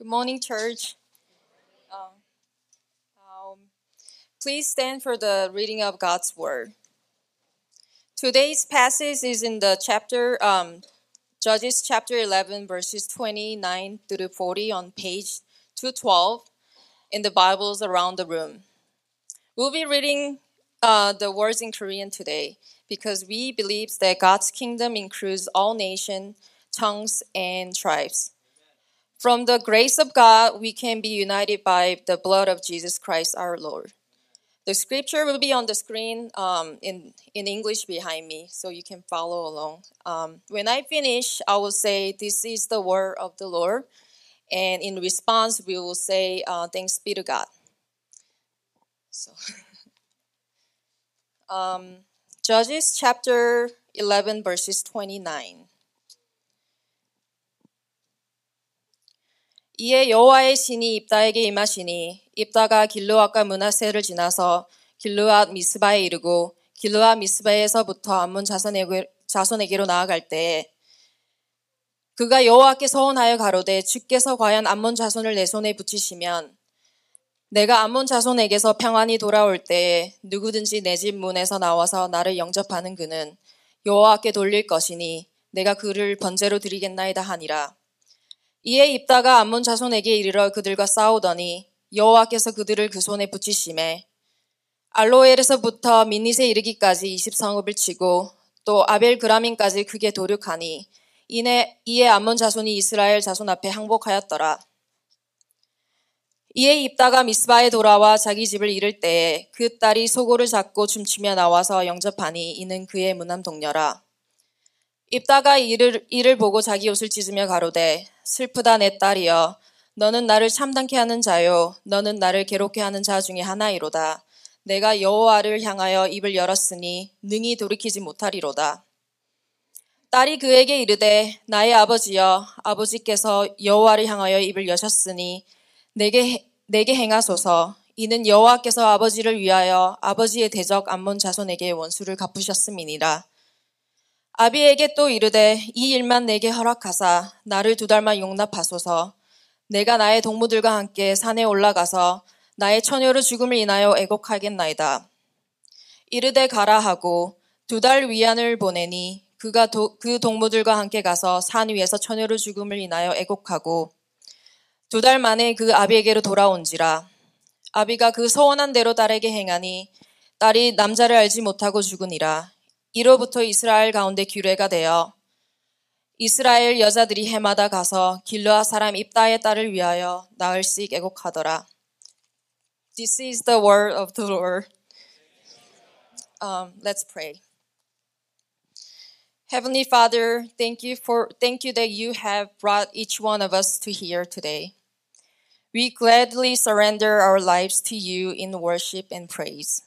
Good morning, church. Um, um, please stand for the reading of God's word. Today's passage is in the chapter um, Judges chapter 11, verses 29 through 40 on page 212 in the Bibles around the room. We'll be reading uh, the words in Korean today because we believe that God's kingdom includes all nations, tongues, and tribes. From the grace of God, we can be united by the blood of Jesus Christ our Lord. The scripture will be on the screen um, in, in English behind me, so you can follow along. Um, when I finish, I will say, This is the word of the Lord. And in response, we will say, uh, Thanks be to God. So, um, Judges chapter 11, verses 29. 이에 여호와의 신이 입다에게 임하시니 입다가 길르앗과 문하세를 지나서 길르앗 미스바에 이르고 길르앗 미스바에서부터 암몬 자손에게, 자손에게로 나아갈 때에 그가 여호와께 서원하여 가로되 주께서 과연 암몬 자손을 내 손에 붙이시면 내가 암몬 자손에게서 평안히 돌아올 때에 누구든지 내 집 문에서 나와서 나를 영접하는 그는 여호와께 돌릴 것이니 내가 그를 번제로 드리겠나이다 하니라. 이에 입다가 암몬 자손에게 이르러 그들과 싸우더니 여호와께서 그들을 그 손에 붙이심에 알로엘에서부터 민닛에 이르기까지 20성읍을 치고 또 아벨 그라민까지 크게 도륙하니 이내 이에 암몬 자손이 이스라엘 자손 앞에 항복하였더라. 이에 입다가 미스바에 돌아와 자기 집을 잃을 때에 그 딸이 소고를 잡고 춤추며 나와서 영접하니 이는 그의 무남 동녀라. 입다가 이를, 이를 보고 자기 옷을 찢으며 가로되 슬프다 내 딸이여 너는 나를 참담케 하는 자요 너는 나를 괴롭게 하는 자 중에 하나이로다. 내가 여호와를 향하여 입을 열었으니 능히 돌이키지 못하리로다. 딸이 그에게 이르되 나의 아버지여 아버지께서 여호와를 향하여 입을 여셨으니 내게 내게 행하소서 이는 여호와께서 아버지를 위하여 아버지의 대적 암몬 자손에게 원수를 갚으셨음이니라. 아비에게 또 이르되 이 일만 내게 허락하사 나를 두 달만 용납하소서. 내가 나의 동무들과 함께 산에 올라가서 나의 처녀로 죽음을 인하여 애곡하겠나이다. 이르되 가라 하고 두 달 위안을 보내니 그가 도, 그 동무들과 함께 가서 산 위에서 처녀로 죽음을 인하여 애곡하고 두 달 만에 그 아비에게로 돌아온지라. 아비가 그 서원한 대로 딸에게 행하니 딸이 남자를 알지 못하고 죽으니라 이로부터 이스라엘 가운데 규례가 되어 이스라엘 여자들이 해마다 가서 길르아 사람 입다의 딸을 위하여 나흘씩 애곡하더라. This is the word of the Lord. Um, let's pray. Heavenly Father, thank you for thank you that you have brought each one of us to here today. We gladly surrender our lives to you in worship and praise.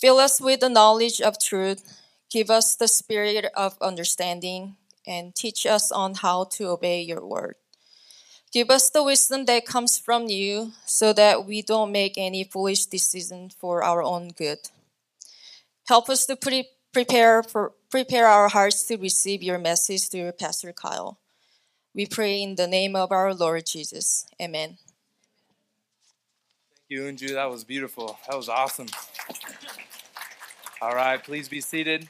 Fill us with the knowledge of truth, give us the spirit of understanding, and teach us on how to obey your word. Give us the wisdom that comes from you so that we don't make any foolish decisions for our own good. Help us to pre- prepare for prepare our hearts to receive your message through Pastor Kyle. We pray in the name of our Lord Jesus. Amen. Thank you, Unju. That was beautiful. That was awesome. All right, please be seated.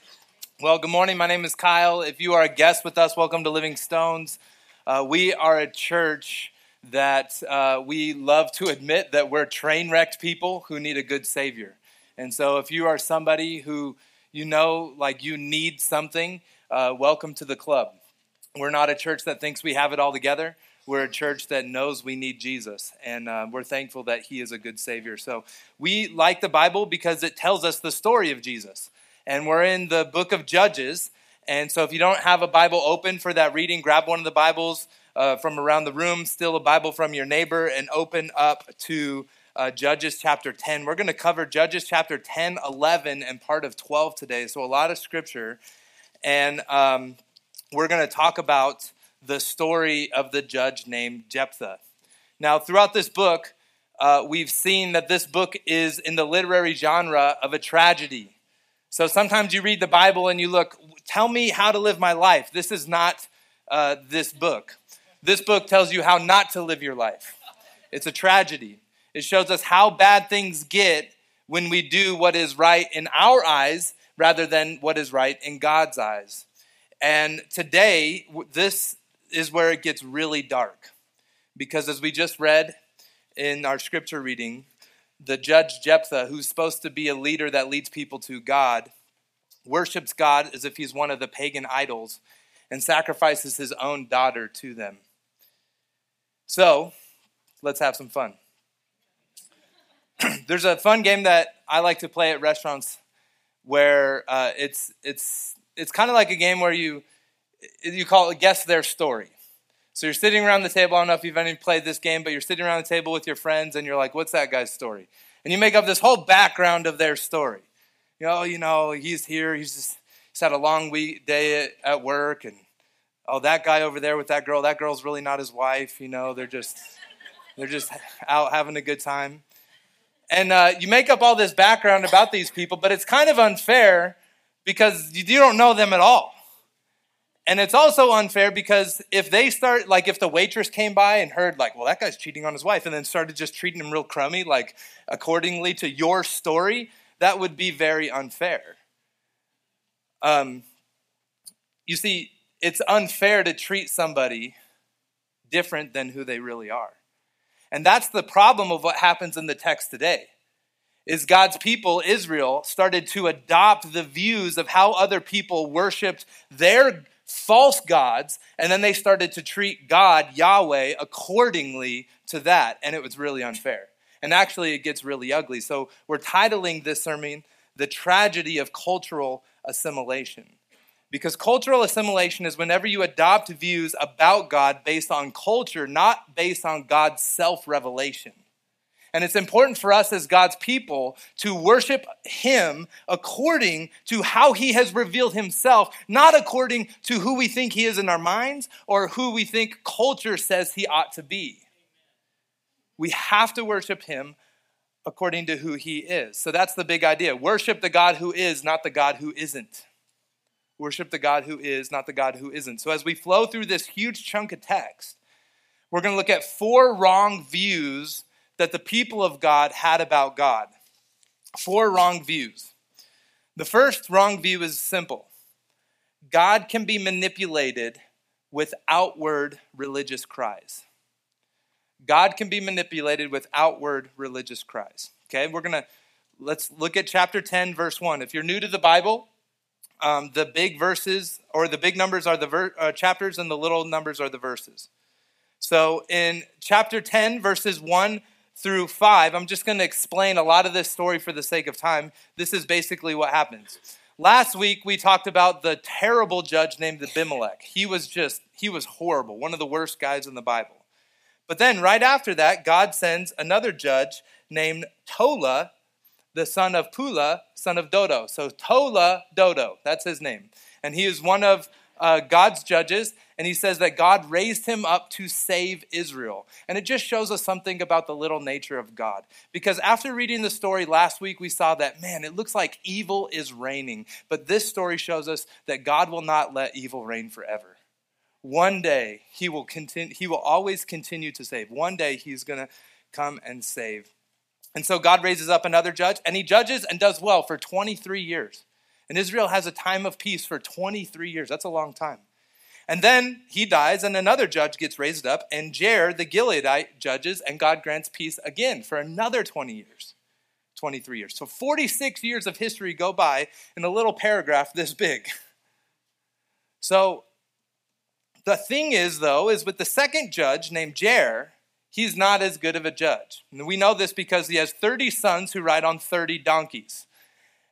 Well, good morning. My name is Kyle. If you are a guest with us, welcome to Living Stones. Uh, we are a church that uh, we love to admit that we're train wrecked people who need a good Savior. And so, if you are somebody who you know, like you need something, uh, welcome to the club. We're not a church that thinks we have it all together. We're a church that knows we need Jesus, and uh, we're thankful that He is a good Savior. So, we like the Bible because it tells us the story of Jesus. And we're in the book of Judges. And so, if you don't have a Bible open for that reading, grab one of the Bibles uh, from around the room, steal a Bible from your neighbor, and open up to uh, Judges chapter 10. We're going to cover Judges chapter 10, 11, and part of 12 today. So, a lot of scripture. And um, we're going to talk about the story of the judge named Jephthah. Now, throughout this book, uh, we've seen that this book is in the literary genre of a tragedy. So sometimes you read the Bible and you look, tell me how to live my life. This is not uh, this book. This book tells you how not to live your life. It's a tragedy. It shows us how bad things get when we do what is right in our eyes rather than what is right in God's eyes. And today, this is where it gets really dark. Because as we just read in our scripture reading, the judge Jephthah, who's supposed to be a leader that leads people to God, worships God as if he's one of the pagan idols and sacrifices his own daughter to them. So, let's have some fun. There's a fun game that I like to play at restaurants where uh, it's it's it's kind of like a game where you you call it guess their story. So you're sitting around the table. I don't know if you've any played this game, but you're sitting around the table with your friends, and you're like, "What's that guy's story?" And you make up this whole background of their story. You know, you know, he's here. He's just he's had a long week day at, at work, and oh, that guy over there with that girl. That girl's really not his wife. You know, they're just they're just out having a good time. And uh, you make up all this background about these people, but it's kind of unfair because you don't know them at all. And it's also unfair because if they start, like if the waitress came by and heard, like, well, that guy's cheating on his wife, and then started just treating him real crummy, like accordingly to your story, that would be very unfair. Um, you see, it's unfair to treat somebody different than who they really are. And that's the problem of what happens in the text today. Is God's people, Israel, started to adopt the views of how other people worshiped their false gods, and then they started to treat God, Yahweh, accordingly to that. And it was really unfair. And actually, it gets really ugly. So we're titling this sermon, The Tragedy of Cultural Assimilation. Because cultural assimilation is whenever you adopt views about God based on culture, not based on God's self revelation. And it's important for us as God's people to worship Him according to how He has revealed Himself, not according to who we think He is in our minds or who we think culture says He ought to be. We have to worship Him according to who He is. So that's the big idea. Worship the God who is, not the God who isn't. Worship the God who is, not the God who isn't. So as we flow through this huge chunk of text, we're going to look at four wrong views that the people of God had about God. Four wrong views. The first wrong view is simple God can be manipulated with outward religious cries. God can be manipulated with outward religious cries. Okay, we're to let's look at chapter 10, verse 1. If you're new to the Bible, um, the big verses or the big numbers are the ver- uh, chapters and the little numbers are the verses. So in chapter 10, verses 1 through 5, I'm just going to explain a lot of this story for the sake of time. This is basically what happens. Last week, we talked about the terrible judge named Abimelech. He was just, he was horrible, one of the worst guys in the Bible. But then, right after that, God sends another judge named Tola the son of Pula, son of Dodo. So Tola Dodo, that's his name. And he is one of uh, God's judges, and he says that God raised him up to save Israel. And it just shows us something about the little nature of God. Because after reading the story last week, we saw that, man, it looks like evil is reigning. But this story shows us that God will not let evil reign forever. One day, he will, continue, he will always continue to save. One day, he's going to come and save. And so God raises up another judge, and he judges and does well for 23 years. And Israel has a time of peace for 23 years. That's a long time. And then he dies, and another judge gets raised up, and Jair, the Gileadite, judges, and God grants peace again for another 20 years. 23 years. So 46 years of history go by in a little paragraph this big. So the thing is, though, is with the second judge named Jair, he's not as good of a judge. And we know this because he has 30 sons who ride on 30 donkeys.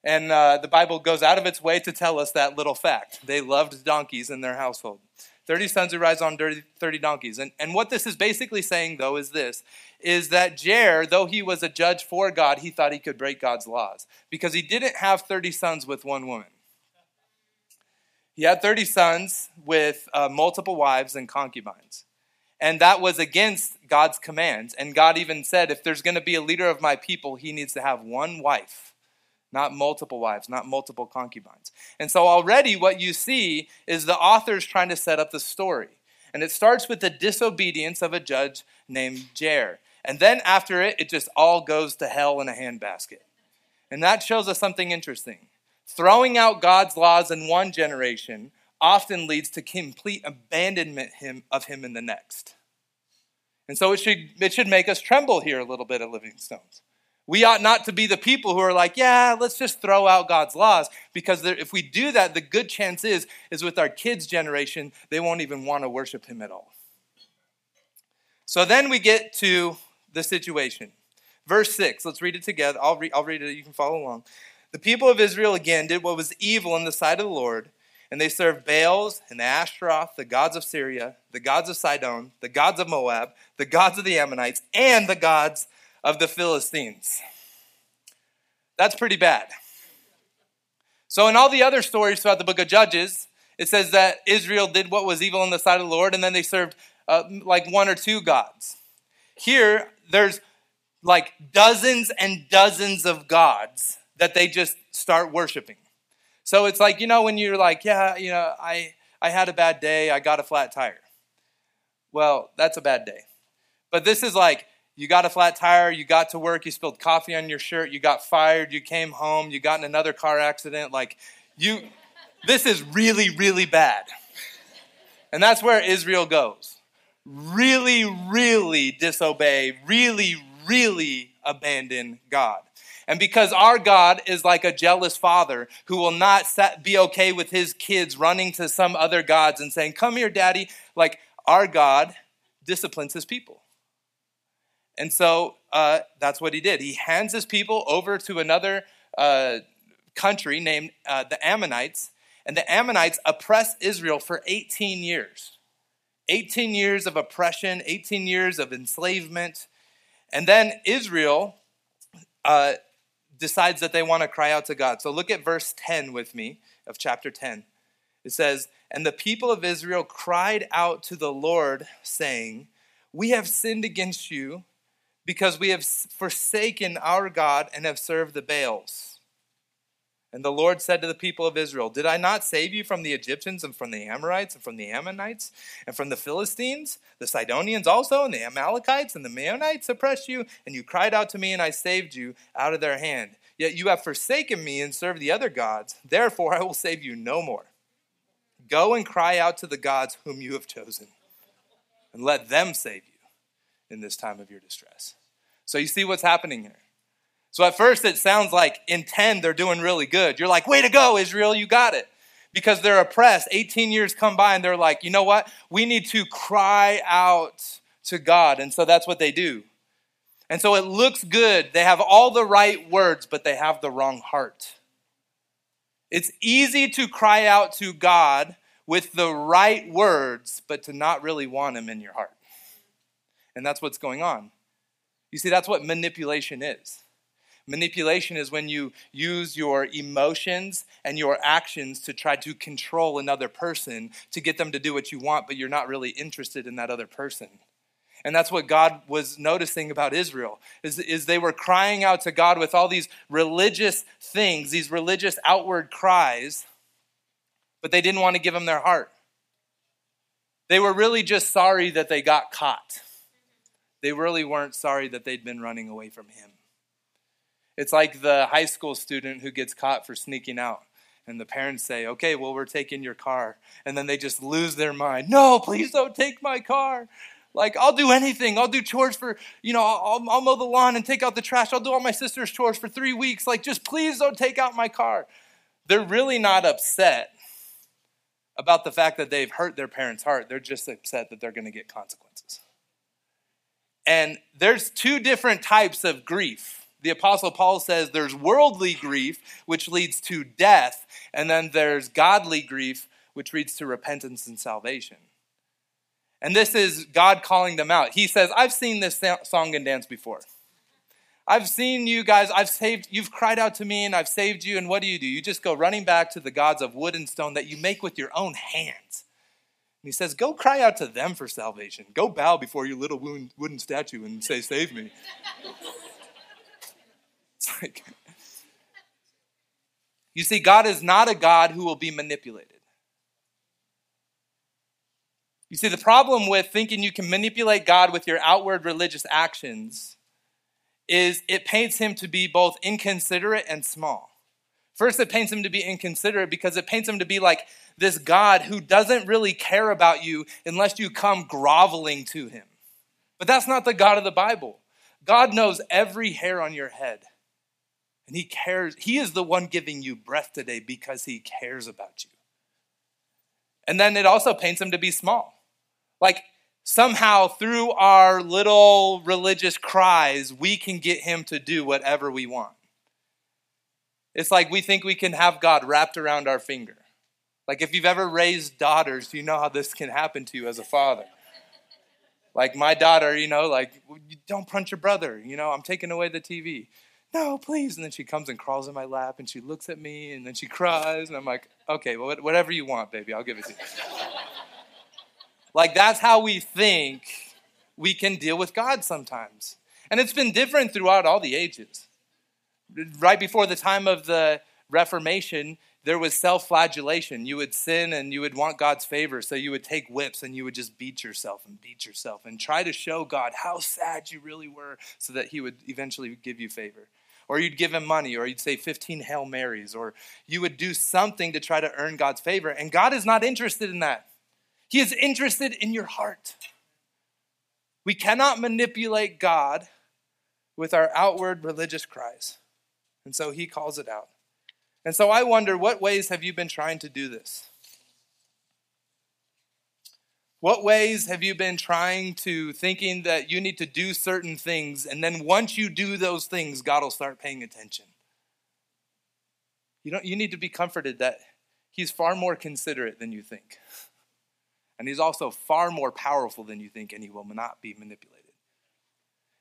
And uh, the Bible goes out of its way to tell us that little fact. They loved donkeys in their household. 30 sons who ride on 30 donkeys. And, and what this is basically saying, though, is this is that Jair, though he was a judge for God, he thought he could break God's laws because he didn't have 30 sons with one woman. He had 30 sons with uh, multiple wives and concubines. And that was against God's commands. And God even said, if there's going to be a leader of my people, he needs to have one wife, not multiple wives, not multiple concubines. And so already what you see is the author's trying to set up the story. And it starts with the disobedience of a judge named Jair. And then after it, it just all goes to hell in a handbasket. And that shows us something interesting. Throwing out God's laws in one generation often leads to complete abandonment of him in the next. And so it should, it should make us tremble here a little bit at Living Stones. We ought not to be the people who are like, yeah, let's just throw out God's laws. Because if we do that, the good chance is, is with our kids' generation, they won't even want to worship him at all. So then we get to the situation. Verse 6, let's read it together. I'll, re- I'll read it, you can follow along. The people of Israel again did what was evil in the sight of the Lord, and they served Baals and Ashtaroth, the gods of Syria, the gods of Sidon, the gods of Moab, the gods of the Ammonites, and the gods of the Philistines. That's pretty bad. So, in all the other stories throughout the book of Judges, it says that Israel did what was evil in the sight of the Lord, and then they served uh, like one or two gods. Here, there's like dozens and dozens of gods that they just start worshiping. So it's like, you know, when you're like, yeah, you know, I, I had a bad day, I got a flat tire. Well, that's a bad day. But this is like, you got a flat tire, you got to work, you spilled coffee on your shirt, you got fired, you came home, you got in another car accident. Like, you, this is really, really bad. And that's where Israel goes. Really, really disobey, really, really abandon God. And because our God is like a jealous father who will not be okay with his kids running to some other gods and saying, Come here, daddy, like our God disciplines his people. And so uh, that's what he did. He hands his people over to another uh, country named uh, the Ammonites, and the Ammonites oppress Israel for 18 years. 18 years of oppression, 18 years of enslavement. And then Israel uh, decides that they want to cry out to God. So look at verse 10 with me of chapter 10. It says, And the people of Israel cried out to the Lord, saying, We have sinned against you because we have forsaken our God and have served the Baals. And the Lord said to the people of Israel, Did I not save you from the Egyptians and from the Amorites and from the Ammonites and from the Philistines? The Sidonians also and the Amalekites and the Maonites oppressed you, and you cried out to me, and I saved you out of their hand. Yet you have forsaken me and served the other gods. Therefore I will save you no more. Go and cry out to the gods whom you have chosen, and let them save you in this time of your distress. So you see what's happening here. So at first it sounds like in 10 they're doing really good. You're like, way to go, Israel, you got it. Because they're oppressed. 18 years come by and they're like, you know what? We need to cry out to God. And so that's what they do. And so it looks good. They have all the right words, but they have the wrong heart. It's easy to cry out to God with the right words, but to not really want Him in your heart. And that's what's going on. You see, that's what manipulation is. Manipulation is when you use your emotions and your actions to try to control another person to get them to do what you want, but you're not really interested in that other person. And that's what God was noticing about Israel, is, is they were crying out to God with all these religious things, these religious outward cries, but they didn't want to give him their heart. They were really just sorry that they got caught. They really weren't sorry that they'd been running away from him. It's like the high school student who gets caught for sneaking out. And the parents say, okay, well, we're taking your car. And then they just lose their mind. No, please don't take my car. Like, I'll do anything. I'll do chores for, you know, I'll, I'll mow the lawn and take out the trash. I'll do all my sister's chores for three weeks. Like, just please don't take out my car. They're really not upset about the fact that they've hurt their parents' heart. They're just upset that they're going to get consequences. And there's two different types of grief. The Apostle Paul says there's worldly grief, which leads to death, and then there's godly grief, which leads to repentance and salvation. And this is God calling them out. He says, I've seen this song and dance before. I've seen you guys, I've saved, you've cried out to me and I've saved you. And what do you do? You just go running back to the gods of wood and stone that you make with your own hands. He says, Go cry out to them for salvation. Go bow before your little wooden statue and say, Save me. it's like, you see, God is not a God who will be manipulated. You see, the problem with thinking you can manipulate God with your outward religious actions is it paints him to be both inconsiderate and small. First, it paints him to be inconsiderate because it paints him to be like this God who doesn't really care about you unless you come groveling to him. But that's not the God of the Bible. God knows every hair on your head. And he cares. He is the one giving you breath today because he cares about you. And then it also paints him to be small. Like somehow through our little religious cries, we can get him to do whatever we want. It's like we think we can have God wrapped around our finger. Like if you've ever raised daughters, you know how this can happen to you as a father. Like my daughter, you know, like, don't punch your brother. You know, I'm taking away the TV. No, please. And then she comes and crawls in my lap and she looks at me and then she cries. And I'm like, okay, well, whatever you want, baby, I'll give it to you. like that's how we think we can deal with God sometimes. And it's been different throughout all the ages. Right before the time of the Reformation, there was self flagellation. You would sin and you would want God's favor. So you would take whips and you would just beat yourself and beat yourself and try to show God how sad you really were so that He would eventually give you favor. Or you'd give Him money, or you'd say 15 Hail Marys, or you would do something to try to earn God's favor. And God is not interested in that. He is interested in your heart. We cannot manipulate God with our outward religious cries. And so He calls it out. And so I wonder what ways have you been trying to do this? What ways have you been trying to thinking that you need to do certain things, and then once you do those things, God will start paying attention? You, don't, you need to be comforted that He's far more considerate than you think. And He's also far more powerful than you think, and He will not be manipulated.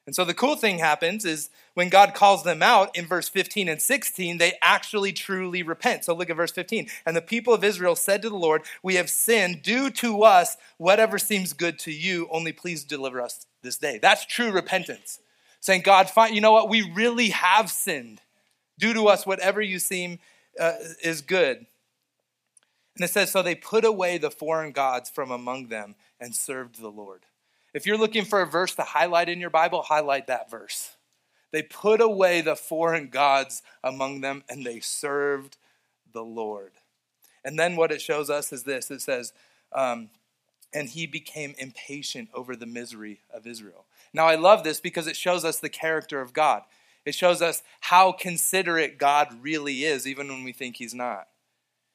And so the cool thing happens is when God calls them out in verse 15 and 16, they actually truly repent. So look at verse 15. And the people of Israel said to the Lord, We have sinned. Do to us whatever seems good to you, only please deliver us this day. That's true repentance. Saying, God, fine, you know what? We really have sinned. Do to us whatever you seem uh, is good. And it says, So they put away the foreign gods from among them and served the Lord. If you're looking for a verse to highlight in your Bible, highlight that verse. They put away the foreign gods among them and they served the Lord. And then what it shows us is this it says, um, and he became impatient over the misery of Israel. Now, I love this because it shows us the character of God. It shows us how considerate God really is, even when we think he's not.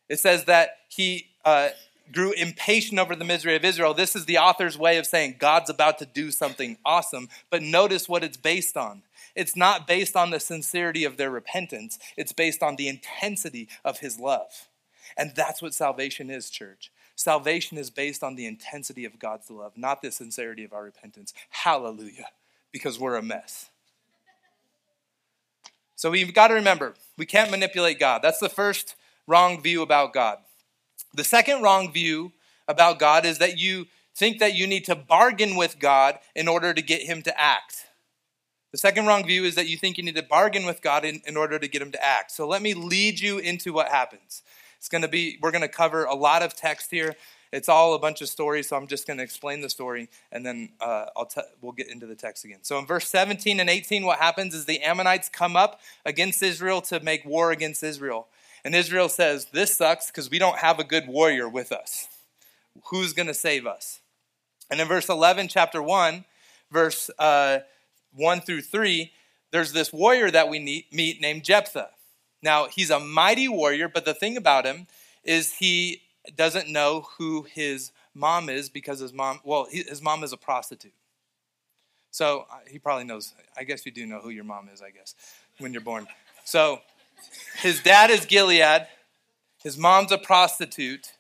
It says that he, uh, grew impatient over the misery of Israel. This is the author's way of saying God's about to do something awesome. But notice what it's based on. It's not based on the sincerity of their repentance, it's based on the intensity of his love. And that's what salvation is, church. Salvation is based on the intensity of God's love, not the sincerity of our repentance. Hallelujah, because we're a mess. So we've got to remember, we can't manipulate God. That's the first wrong view about God. The second wrong view about God is that you think that you need to bargain with God in order to get him to act. The second wrong view is that you think you need to bargain with God in, in order to get him to act. So let me lead you into what happens. It's going to be, we're going to cover a lot of text here. It's all a bunch of stories, so I'm just going to explain the story and then uh, I'll we'll get into the text again. So in verse 17 and 18, what happens is the Ammonites come up against Israel to make war against Israel. And Israel says, This sucks because we don't have a good warrior with us. Who's going to save us? And in verse 11, chapter 1, verse uh, 1 through 3, there's this warrior that we meet named Jephthah. Now, he's a mighty warrior, but the thing about him is he doesn't know who his mom is because his mom, well, his mom is a prostitute. So uh, he probably knows, I guess you do know who your mom is, I guess, when you're born. So his dad is Gilead, his mom's a prostitute,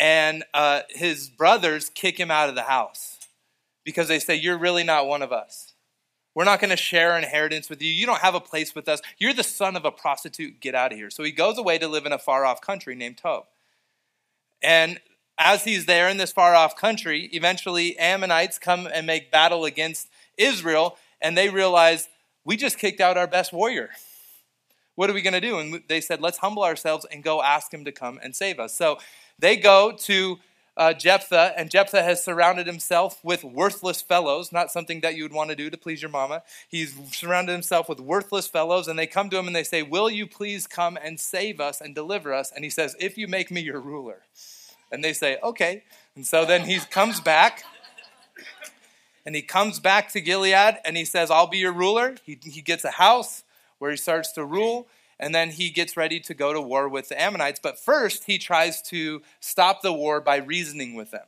and uh, his brothers kick him out of the house because they say, You're really not one of us. We're not going to share inheritance with you. You don't have a place with us. You're the son of a prostitute. Get out of here. So he goes away to live in a far off country named Tob. And as he's there in this far off country, eventually Ammonites come and make battle against Israel, and they realize we just kicked out our best warrior what are we going to do? And they said, let's humble ourselves and go ask him to come and save us. So they go to uh, Jephthah, and Jephthah has surrounded himself with worthless fellows, not something that you would want to do to please your mama. He's surrounded himself with worthless fellows, and they come to him and they say, Will you please come and save us and deliver us? And he says, If you make me your ruler. And they say, Okay. And so then he comes back, and he comes back to Gilead, and he says, I'll be your ruler. He, he gets a house where he starts to rule and then he gets ready to go to war with the Ammonites. But first, he tries to stop the war by reasoning with them.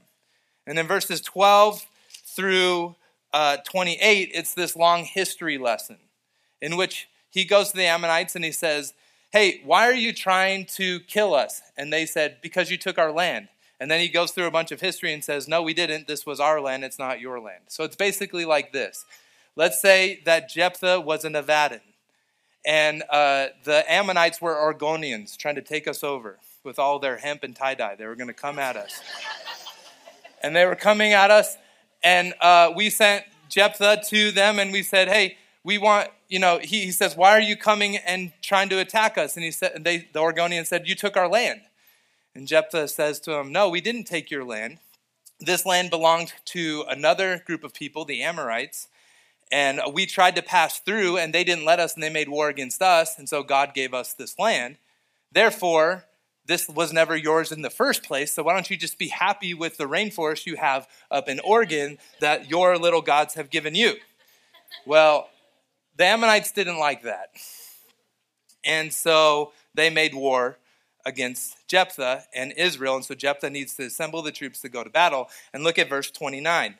And in verses 12 through uh, 28, it's this long history lesson in which he goes to the Ammonites and he says, Hey, why are you trying to kill us? And they said, Because you took our land. And then he goes through a bunch of history and says, No, we didn't. This was our land. It's not your land. So it's basically like this. Let's say that Jephthah was a Nevadan and uh, the Ammonites were Oregonians trying to take us over with all their hemp and tie dye. They were going to come at us. and they were coming at us, and uh, we sent Jephthah to them and we said, Hey, we want, you know, he, he says, Why are you coming and trying to attack us? And he said, and they, the Oregonians said, You took our land. And Jephthah says to him, No, we didn't take your land. This land belonged to another group of people, the Amorites and we tried to pass through, and they didn't let us, and they made war against us. And so God gave us this land. Therefore, this was never yours in the first place. So why don't you just be happy with the rainforest you have up in Oregon that your little gods have given you? Well, the Ammonites didn't like that. And so they made war against Jephthah and Israel. And so Jephthah needs to assemble the troops to go to battle. And look at verse 29.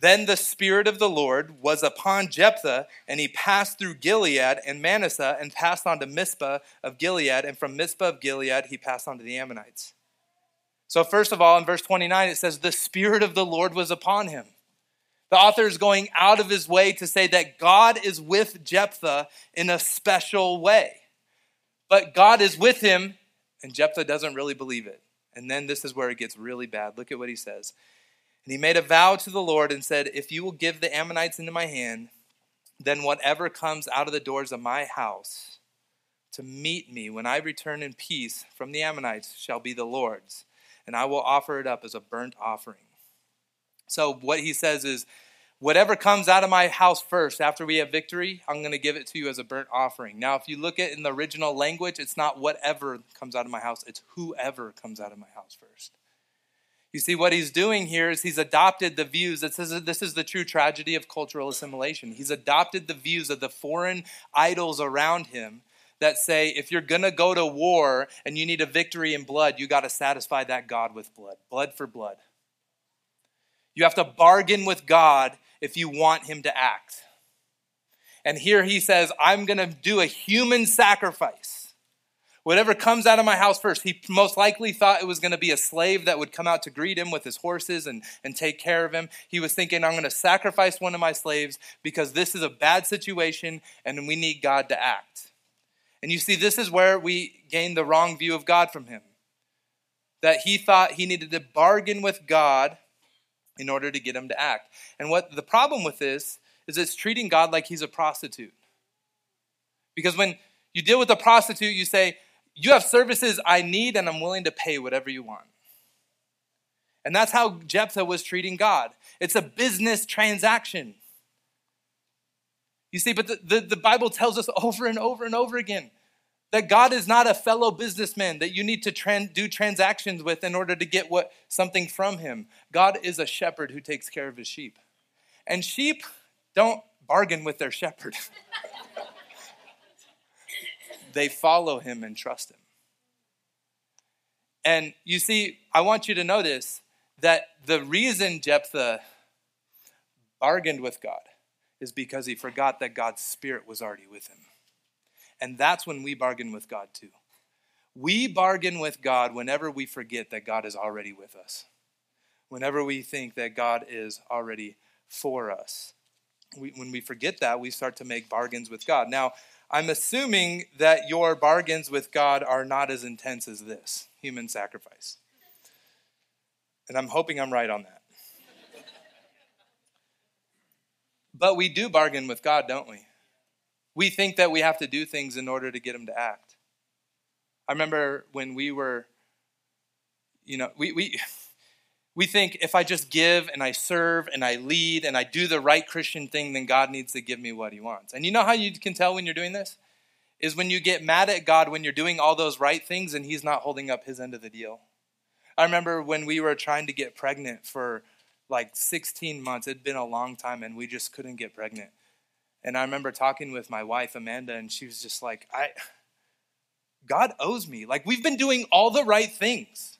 Then the Spirit of the Lord was upon Jephthah, and he passed through Gilead and Manasseh and passed on to Mizpah of Gilead, and from Mizpah of Gilead he passed on to the Ammonites. So, first of all, in verse 29, it says, The Spirit of the Lord was upon him. The author is going out of his way to say that God is with Jephthah in a special way. But God is with him, and Jephthah doesn't really believe it. And then this is where it gets really bad. Look at what he says. And he made a vow to the Lord and said, If you will give the Ammonites into my hand, then whatever comes out of the doors of my house to meet me when I return in peace from the Ammonites shall be the Lord's, and I will offer it up as a burnt offering. So, what he says is, whatever comes out of my house first after we have victory, I'm going to give it to you as a burnt offering. Now, if you look at in the original language, it's not whatever comes out of my house, it's whoever comes out of my house first. You see, what he's doing here is he's adopted the views. This is, this is the true tragedy of cultural assimilation. He's adopted the views of the foreign idols around him that say if you're going to go to war and you need a victory in blood, you got to satisfy that God with blood, blood for blood. You have to bargain with God if you want him to act. And here he says, I'm going to do a human sacrifice Whatever comes out of my house first. He most likely thought it was going to be a slave that would come out to greet him with his horses and, and take care of him. He was thinking, I'm going to sacrifice one of my slaves because this is a bad situation and we need God to act. And you see, this is where we gain the wrong view of God from him. That he thought he needed to bargain with God in order to get him to act. And what the problem with this is it's treating God like he's a prostitute. Because when you deal with a prostitute, you say, you have services I need, and I'm willing to pay whatever you want. And that's how Jephthah was treating God. It's a business transaction. You see, but the, the, the, Bible tells us over and over and over again that God is not a fellow businessman that you need to tran- do transactions with in order to get what something from him. God is a shepherd who takes care of his sheep. And sheep don't bargain with their shepherd. they follow him and trust him. And you see, I want you to notice that the reason Jephthah bargained with God is because he forgot that God's Spirit was already with him. And that's when we bargain with God too. We bargain with God whenever we forget that God is already with us, whenever we think that God is already for us. We, when we forget that, we start to make bargains with God. Now, I'm assuming that your bargains with God are not as intense as this human sacrifice. And I'm hoping I'm right on that. but we do bargain with God, don't we? We think that we have to do things in order to get Him to act. I remember when we were, you know, we, we We think if I just give and I serve and I lead and I do the right Christian thing, then God needs to give me what he wants. And you know how you can tell when you're doing this? Is when you get mad at God when you're doing all those right things and he's not holding up his end of the deal. I remember when we were trying to get pregnant for like 16 months. It'd been a long time and we just couldn't get pregnant. And I remember talking with my wife, Amanda, and she was just like, I God owes me. Like we've been doing all the right things.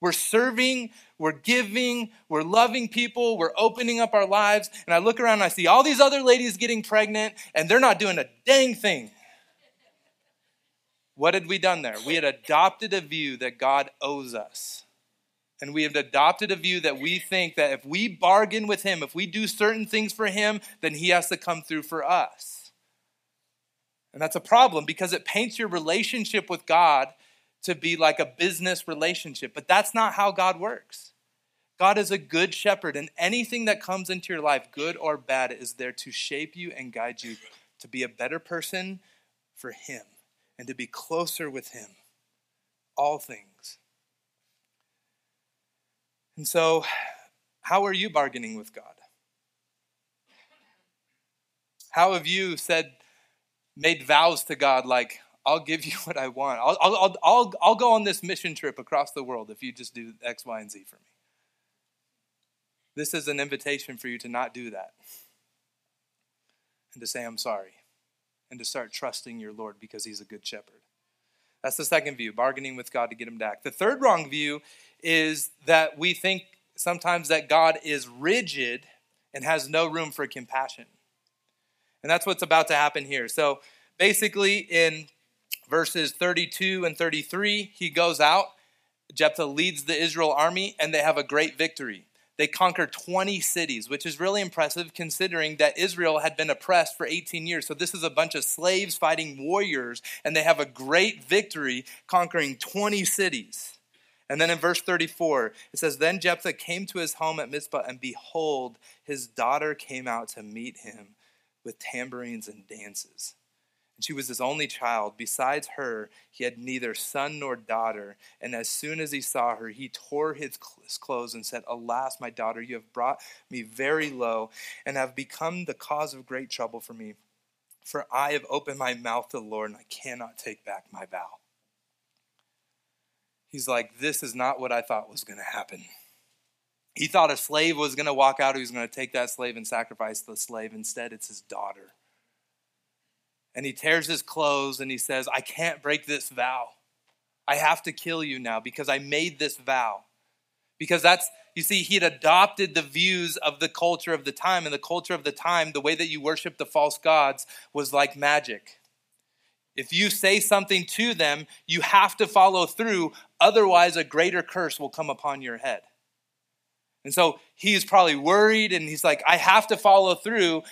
We're serving, we're giving, we're loving people, we're opening up our lives. And I look around and I see all these other ladies getting pregnant, and they're not doing a dang thing. What had we done there? We had adopted a view that God owes us. And we have adopted a view that we think that if we bargain with Him, if we do certain things for Him, then He has to come through for us. And that's a problem because it paints your relationship with God to be like a business relationship. But that's not how God works. God is a good shepherd, and anything that comes into your life, good or bad, is there to shape you and guide you to be a better person for Him and to be closer with Him. All things. And so, how are you bargaining with God? How have you said, made vows to God like, I'll give you what I want. I'll, I'll, I'll, I'll go on this mission trip across the world if you just do X, Y, and Z for me. This is an invitation for you to not do that and to say, I'm sorry, and to start trusting your Lord because he's a good shepherd. That's the second view, bargaining with God to get him back. The third wrong view is that we think sometimes that God is rigid and has no room for compassion. And that's what's about to happen here. So basically, in verses 32 and 33, he goes out. Jephthah leads the Israel army, and they have a great victory. They conquer 20 cities, which is really impressive considering that Israel had been oppressed for 18 years. So, this is a bunch of slaves fighting warriors, and they have a great victory conquering 20 cities. And then in verse 34, it says, Then Jephthah came to his home at Mizpah, and behold, his daughter came out to meet him with tambourines and dances. And she was his only child. Besides her, he had neither son nor daughter. And as soon as he saw her, he tore his clothes and said, Alas, my daughter, you have brought me very low and have become the cause of great trouble for me. For I have opened my mouth to the Lord, and I cannot take back my vow. He's like, This is not what I thought was going to happen. He thought a slave was going to walk out, he was going to take that slave and sacrifice the slave. Instead, it's his daughter. And he tears his clothes and he says, I can't break this vow. I have to kill you now because I made this vow. Because that's, you see, he had adopted the views of the culture of the time. And the culture of the time, the way that you worship the false gods was like magic. If you say something to them, you have to follow through, otherwise, a greater curse will come upon your head. And so he's probably worried and he's like, I have to follow through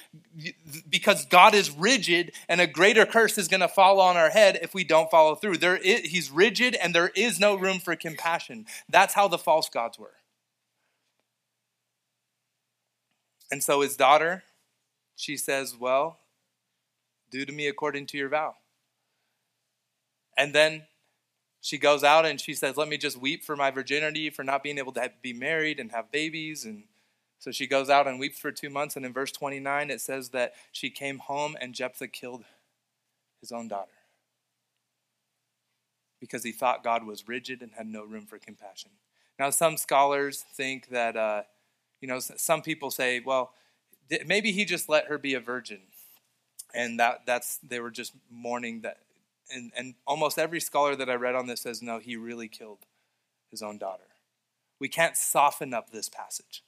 because God is rigid and a greater curse is going to fall on our head if we don't follow through. There is, he's rigid and there is no room for compassion. That's how the false gods were. And so his daughter, she says, Well, do to me according to your vow. And then she goes out and she says, Let me just weep for my virginity, for not being able to be married and have babies. And so she goes out and weeps for two months. And in verse 29, it says that she came home and Jephthah killed his own daughter because he thought God was rigid and had no room for compassion. Now, some scholars think that, uh, you know, some people say, well, maybe he just let her be a virgin. And that, that's, they were just mourning that and, and almost every scholar that I read on this says, no, he really killed his own daughter. We can't soften up this passage.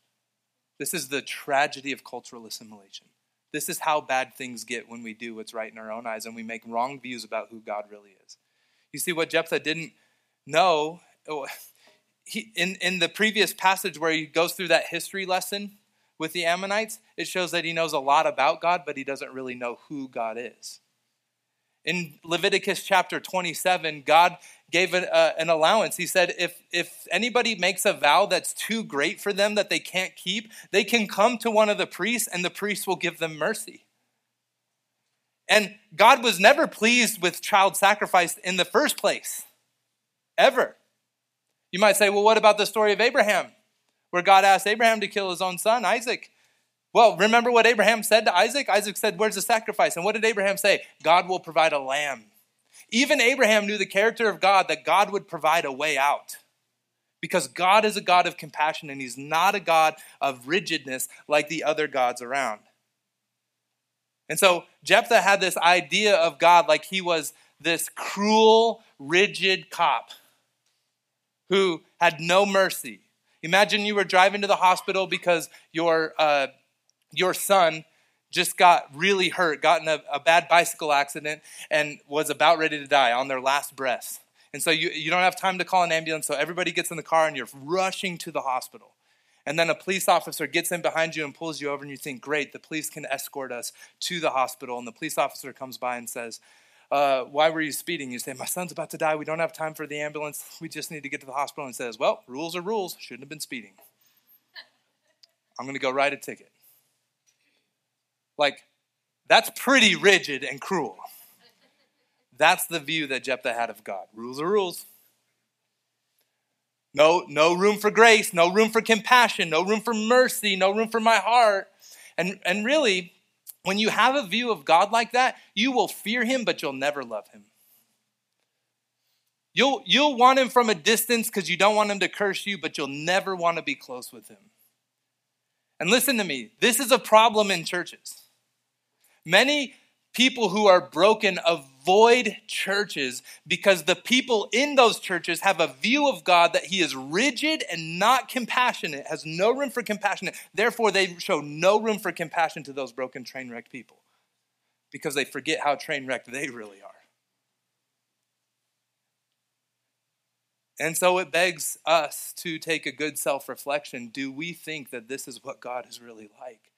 This is the tragedy of cultural assimilation. This is how bad things get when we do what's right in our own eyes and we make wrong views about who God really is. You see, what Jephthah didn't know, oh, he, in, in the previous passage where he goes through that history lesson with the Ammonites, it shows that he knows a lot about God, but he doesn't really know who God is. In Leviticus chapter 27, God gave an, uh, an allowance. He said, if, if anybody makes a vow that's too great for them that they can't keep, they can come to one of the priests and the priest will give them mercy. And God was never pleased with child sacrifice in the first place, ever. You might say, well, what about the story of Abraham? where God asked Abraham to kill his own son, Isaac. Well, remember what Abraham said to Isaac? Isaac said, Where's the sacrifice? And what did Abraham say? God will provide a lamb. Even Abraham knew the character of God that God would provide a way out. Because God is a God of compassion and He's not a God of rigidness like the other gods around. And so Jephthah had this idea of God like he was this cruel, rigid cop who had no mercy. Imagine you were driving to the hospital because your, uh, your son just got really hurt, got in a, a, bad bicycle accident, and was about ready to die on their last breath. And so you, you don't have time to call an ambulance, so everybody gets in the car and you're rushing to the hospital. And then a police officer gets in behind you and pulls you over, and you think, great, the police can escort us to the hospital. And the police officer comes by and says, uh, why were you speeding? You say, my son's about to die. We don't have time for the ambulance. We just need to get to the hospital. And says, well, rules are rules. Shouldn't have been speeding. I'm going to go write a ticket. Like, that's pretty rigid and cruel. That's the view that Jephthah had of God. Rules are rules. No, no room for grace, no room for compassion, no room for mercy, no room for my heart. And, and really, when you have a view of God like that, you will fear him, but you'll never love him. You'll, you'll want him from a distance because you don't want him to curse you, but you'll never want to be close with him. And listen to me, this is a problem in churches. Many people who are broken avoid churches because the people in those churches have a view of God that he is rigid and not compassionate, has no room for compassion. Therefore, they show no room for compassion to those broken, train wrecked people because they forget how train wrecked they really are. And so it begs us to take a good self reflection. Do we think that this is what God is really like?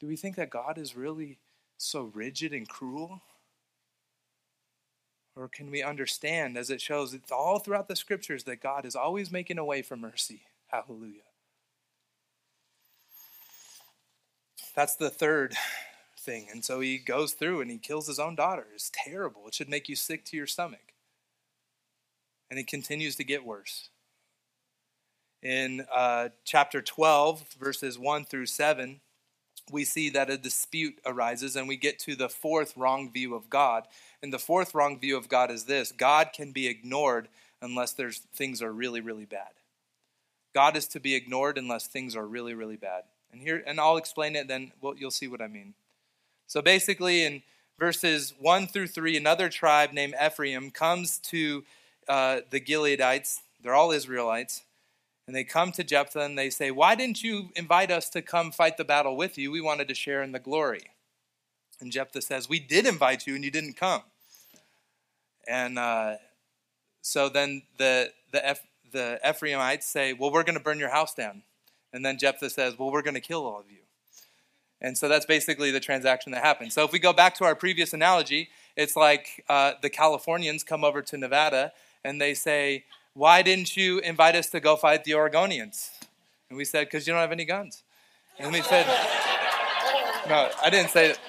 Do we think that God is really so rigid and cruel? Or can we understand, as it shows, it's all throughout the scriptures that God is always making a way for mercy? Hallelujah. That's the third thing. And so he goes through and he kills his own daughter. It's terrible. It should make you sick to your stomach. And it continues to get worse. In uh, chapter 12, verses 1 through 7, we see that a dispute arises and we get to the fourth wrong view of God. And the fourth wrong view of God is this God can be ignored unless there's things are really, really bad. God is to be ignored unless things are really, really bad. And here, and I'll explain it, then well, you'll see what I mean. So basically, in verses 1 through 3, another tribe named Ephraim comes to uh, the Gileadites. They're all Israelites and they come to Jephthah and they say, Why didn't you invite us to come fight the battle with you? We wanted to share in the glory. And Jephthah says, We did invite you and you didn't come. And uh, so then the, the, Eph- the Ephraimites say, Well, we're going to burn your house down. And then Jephthah says, Well, we're going to kill all of you. And so that's basically the transaction that happened. So if we go back to our previous analogy, it's like uh, the Californians come over to Nevada and they say, why didn't you invite us to go fight the Oregonians? And we said, Because you don't have any guns. And we said, No, I didn't say that.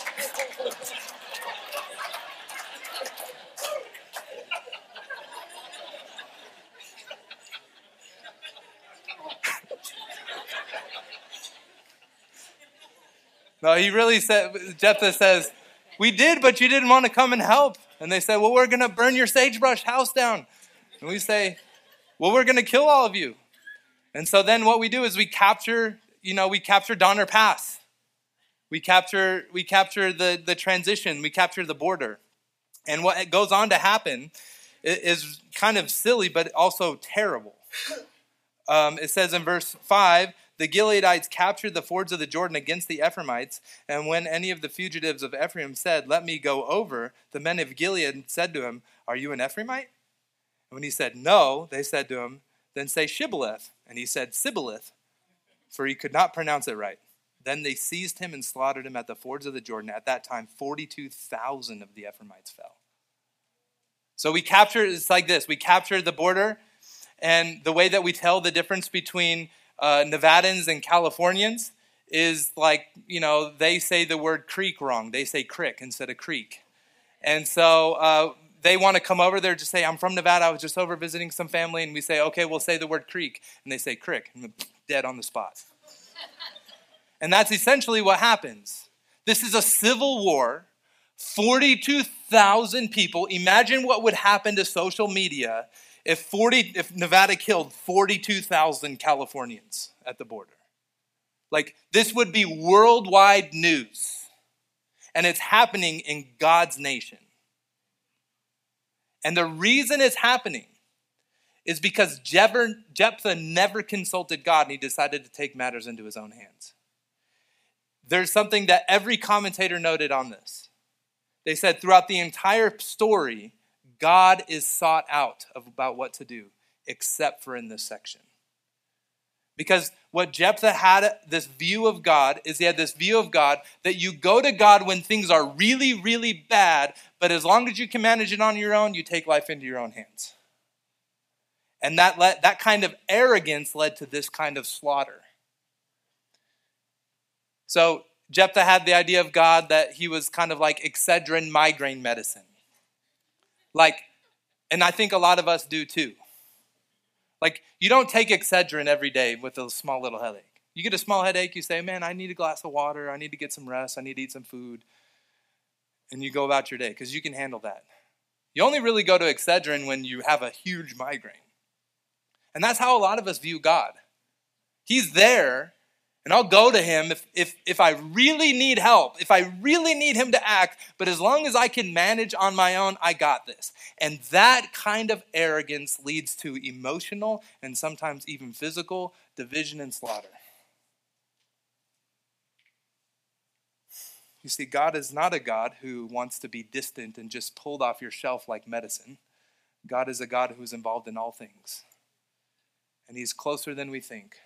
No, he really said, Jephthah says, We did, but you didn't want to come and help. And they said, Well, we're going to burn your sagebrush house down. And we say, well, we're going to kill all of you. And so then what we do is we capture, you know, we capture Donner Pass. We capture, we capture the, the transition, we capture the border. And what goes on to happen is kind of silly, but also terrible. Um, it says in verse 5 the Gileadites captured the fords of the Jordan against the Ephraimites, and when any of the fugitives of Ephraim said, Let me go over, the men of Gilead said to him, Are you an Ephraimite? When he said no, they said to him, Then say Shibboleth. And he said Sibboleth, for he could not pronounce it right. Then they seized him and slaughtered him at the fords of the Jordan. At that time, 42,000 of the Ephraimites fell. So we capture, it's like this we capture the border, and the way that we tell the difference between uh, Nevadans and Californians is like, you know, they say the word creek wrong. They say crick instead of creek. And so uh, they want to come over there to say, I'm from Nevada. I was just over visiting some family. And we say, okay, we'll say the word creek. And they say crick. And dead on the spot. and that's essentially what happens. This is a civil war. 42,000 people. Imagine what would happen to social media if 40 if Nevada killed 42,000 Californians at the border. Like this would be worldwide news. And it's happening in God's nation. And the reason it's happening is because Jephthah never consulted God and he decided to take matters into his own hands. There's something that every commentator noted on this. They said throughout the entire story, God is sought out about what to do, except for in this section. Because what Jephthah had, this view of God, is he had this view of God that you go to God when things are really, really bad, but as long as you can manage it on your own, you take life into your own hands. And that, let, that kind of arrogance led to this kind of slaughter. So Jephthah had the idea of God that he was kind of like Excedrin migraine medicine. Like, and I think a lot of us do too. Like, you don't take Excedrin every day with a small little headache. You get a small headache, you say, Man, I need a glass of water. I need to get some rest. I need to eat some food. And you go about your day because you can handle that. You only really go to Excedrin when you have a huge migraine. And that's how a lot of us view God. He's there, and I'll go to him if, if, if I really need help, if I really need him to act, but as long as I can manage on my own, I got this. And that kind of arrogance leads to emotional and sometimes even physical division and slaughter. You see, God is not a God who wants to be distant and just pulled off your shelf like medicine. God is a God who is involved in all things, and He's closer than we think.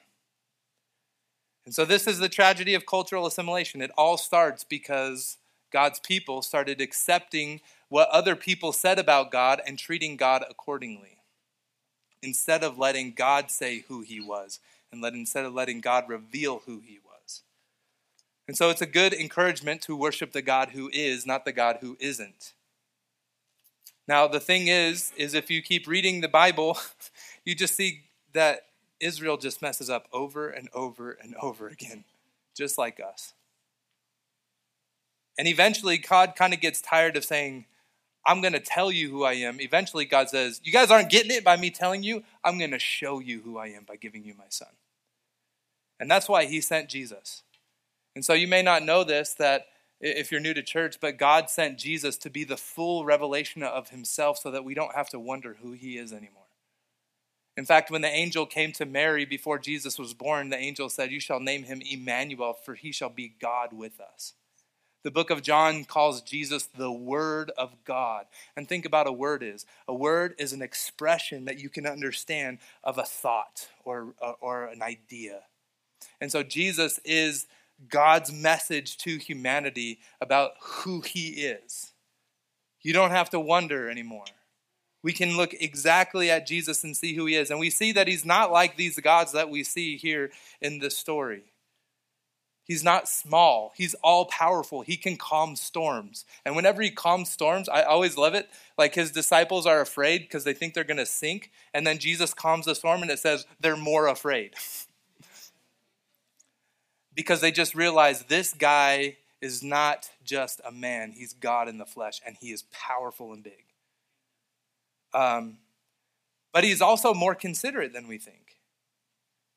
And so, this is the tragedy of cultural assimilation. It all starts because God's people started accepting what other people said about God and treating God accordingly instead of letting God say who he was and let, instead of letting God reveal who he was. And so it's a good encouragement to worship the God who is, not the God who isn't. Now the thing is is if you keep reading the Bible, you just see that Israel just messes up over and over and over again, just like us. And eventually, God kind of gets tired of saying, I'm going to tell you who I am. Eventually, God says, You guys aren't getting it by me telling you. I'm going to show you who I am by giving you my son. And that's why he sent Jesus. And so you may not know this that if you're new to church, but God sent Jesus to be the full revelation of himself so that we don't have to wonder who he is anymore. In fact, when the angel came to Mary before Jesus was born, the angel said, You shall name him Emmanuel, for he shall be God with us. The book of John calls Jesus the Word of God. And think about a word is. A word is an expression that you can understand of a thought or, or an idea. And so Jesus is God's message to humanity about who he is. You don't have to wonder anymore we can look exactly at Jesus and see who he is. And we see that he's not like these gods that we see here in this story. He's not small. He's all powerful. He can calm storms. And whenever he calms storms, I always love it. Like his disciples are afraid because they think they're going to sink. And then Jesus calms the storm and it says they're more afraid. because they just realize this guy is not just a man, he's God in the flesh, and he is powerful and big. Um, but he's also more considerate than we think.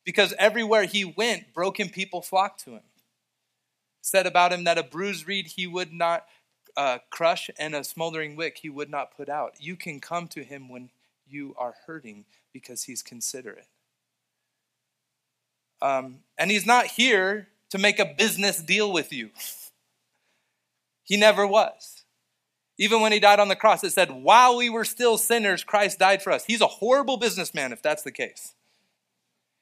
Because everywhere he went, broken people flocked to him. Said about him that a bruised reed he would not uh, crush and a smoldering wick he would not put out. You can come to him when you are hurting because he's considerate. Um, and he's not here to make a business deal with you. he never was. Even when he died on the cross, it said, while we were still sinners, Christ died for us. He's a horrible businessman if that's the case.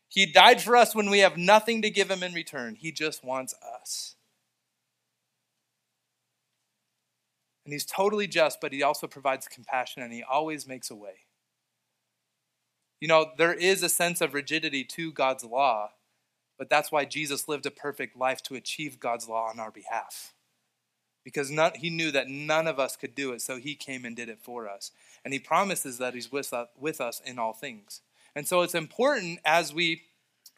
He died for us when we have nothing to give him in return. He just wants us. And he's totally just, but he also provides compassion and he always makes a way. You know, there is a sense of rigidity to God's law, but that's why Jesus lived a perfect life to achieve God's law on our behalf because none, he knew that none of us could do it, so he came and did it for us. And he promises that he's with uh, with us in all things. And so it's important as we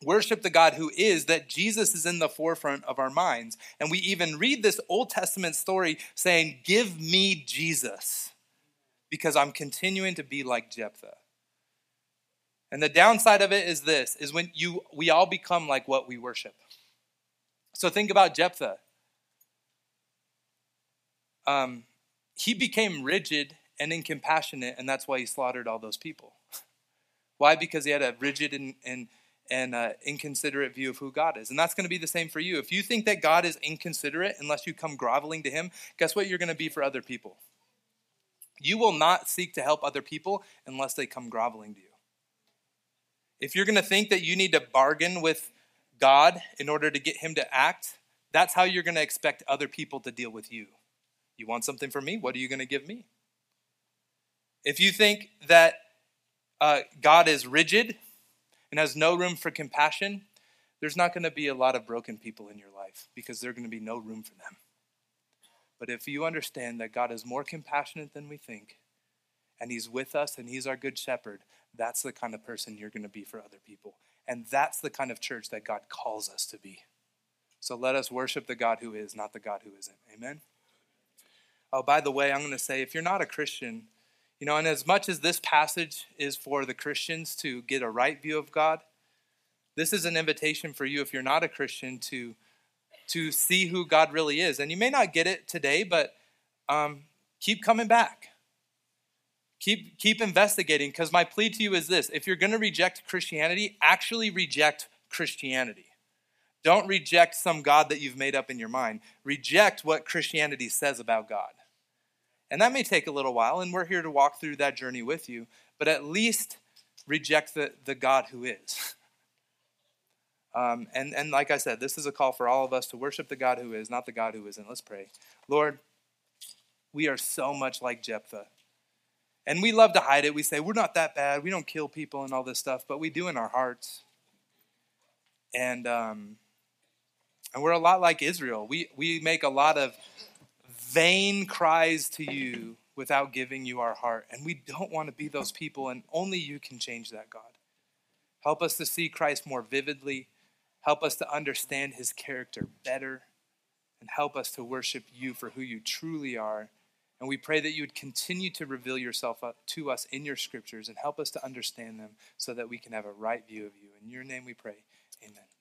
worship the God who is, that Jesus is in the forefront of our minds. And we even read this Old Testament story saying, Give me Jesus, because I'm continuing to be like Jephthah. And the downside of it is this is when you we all become like what we worship. So think about Jephthah. Um, he became rigid and incompassionate, and that's why he slaughtered all those people. why? Because he had a rigid and, and and uh, inconsiderate view of who God is. And that's going to be the same for you. If you think that God is inconsiderate unless you come groveling to Him, guess what you're going to be for other people? You will not seek to help other people unless they come groveling to you. If you're going to think that you need to bargain with God in order to get Him to act, that's how you're going to expect other people to deal with you. You want something from me? What are you going to give me? If you think that uh, God is rigid and has no room for compassion, there's not going to be a lot of broken people in your life because there's going to be no room for them. But if you understand that God is more compassionate than we think, and He's with us and He's our good shepherd, that's the kind of person you're going to be for other people. And that's the kind of church that God calls us to be. So let us worship the God who is, not the God who isn't. Amen? Oh, by the way, I'm going to say if you're not a Christian, you know, and as much as this passage is for the Christians to get a right view of God, this is an invitation for you if you're not a Christian to to see who God really is. And you may not get it today, but um, keep coming back. Keep keep investigating because my plea to you is this: if you're going to reject Christianity, actually reject Christianity. Don't reject some God that you've made up in your mind. Reject what Christianity says about God. And that may take a little while, and we're here to walk through that journey with you, but at least reject the, the God who is. Um, and, and like I said, this is a call for all of us to worship the God who is, not the God who isn't. Let's pray. Lord, we are so much like Jephthah. And we love to hide it. We say, we're not that bad. We don't kill people and all this stuff, but we do in our hearts. And, um, and we're a lot like Israel. We, we make a lot of vain cries to you without giving you our heart. And we don't want to be those people, and only you can change that, God. Help us to see Christ more vividly. Help us to understand his character better. And help us to worship you for who you truly are. And we pray that you would continue to reveal yourself uh, to us in your scriptures and help us to understand them so that we can have a right view of you. In your name we pray. Amen.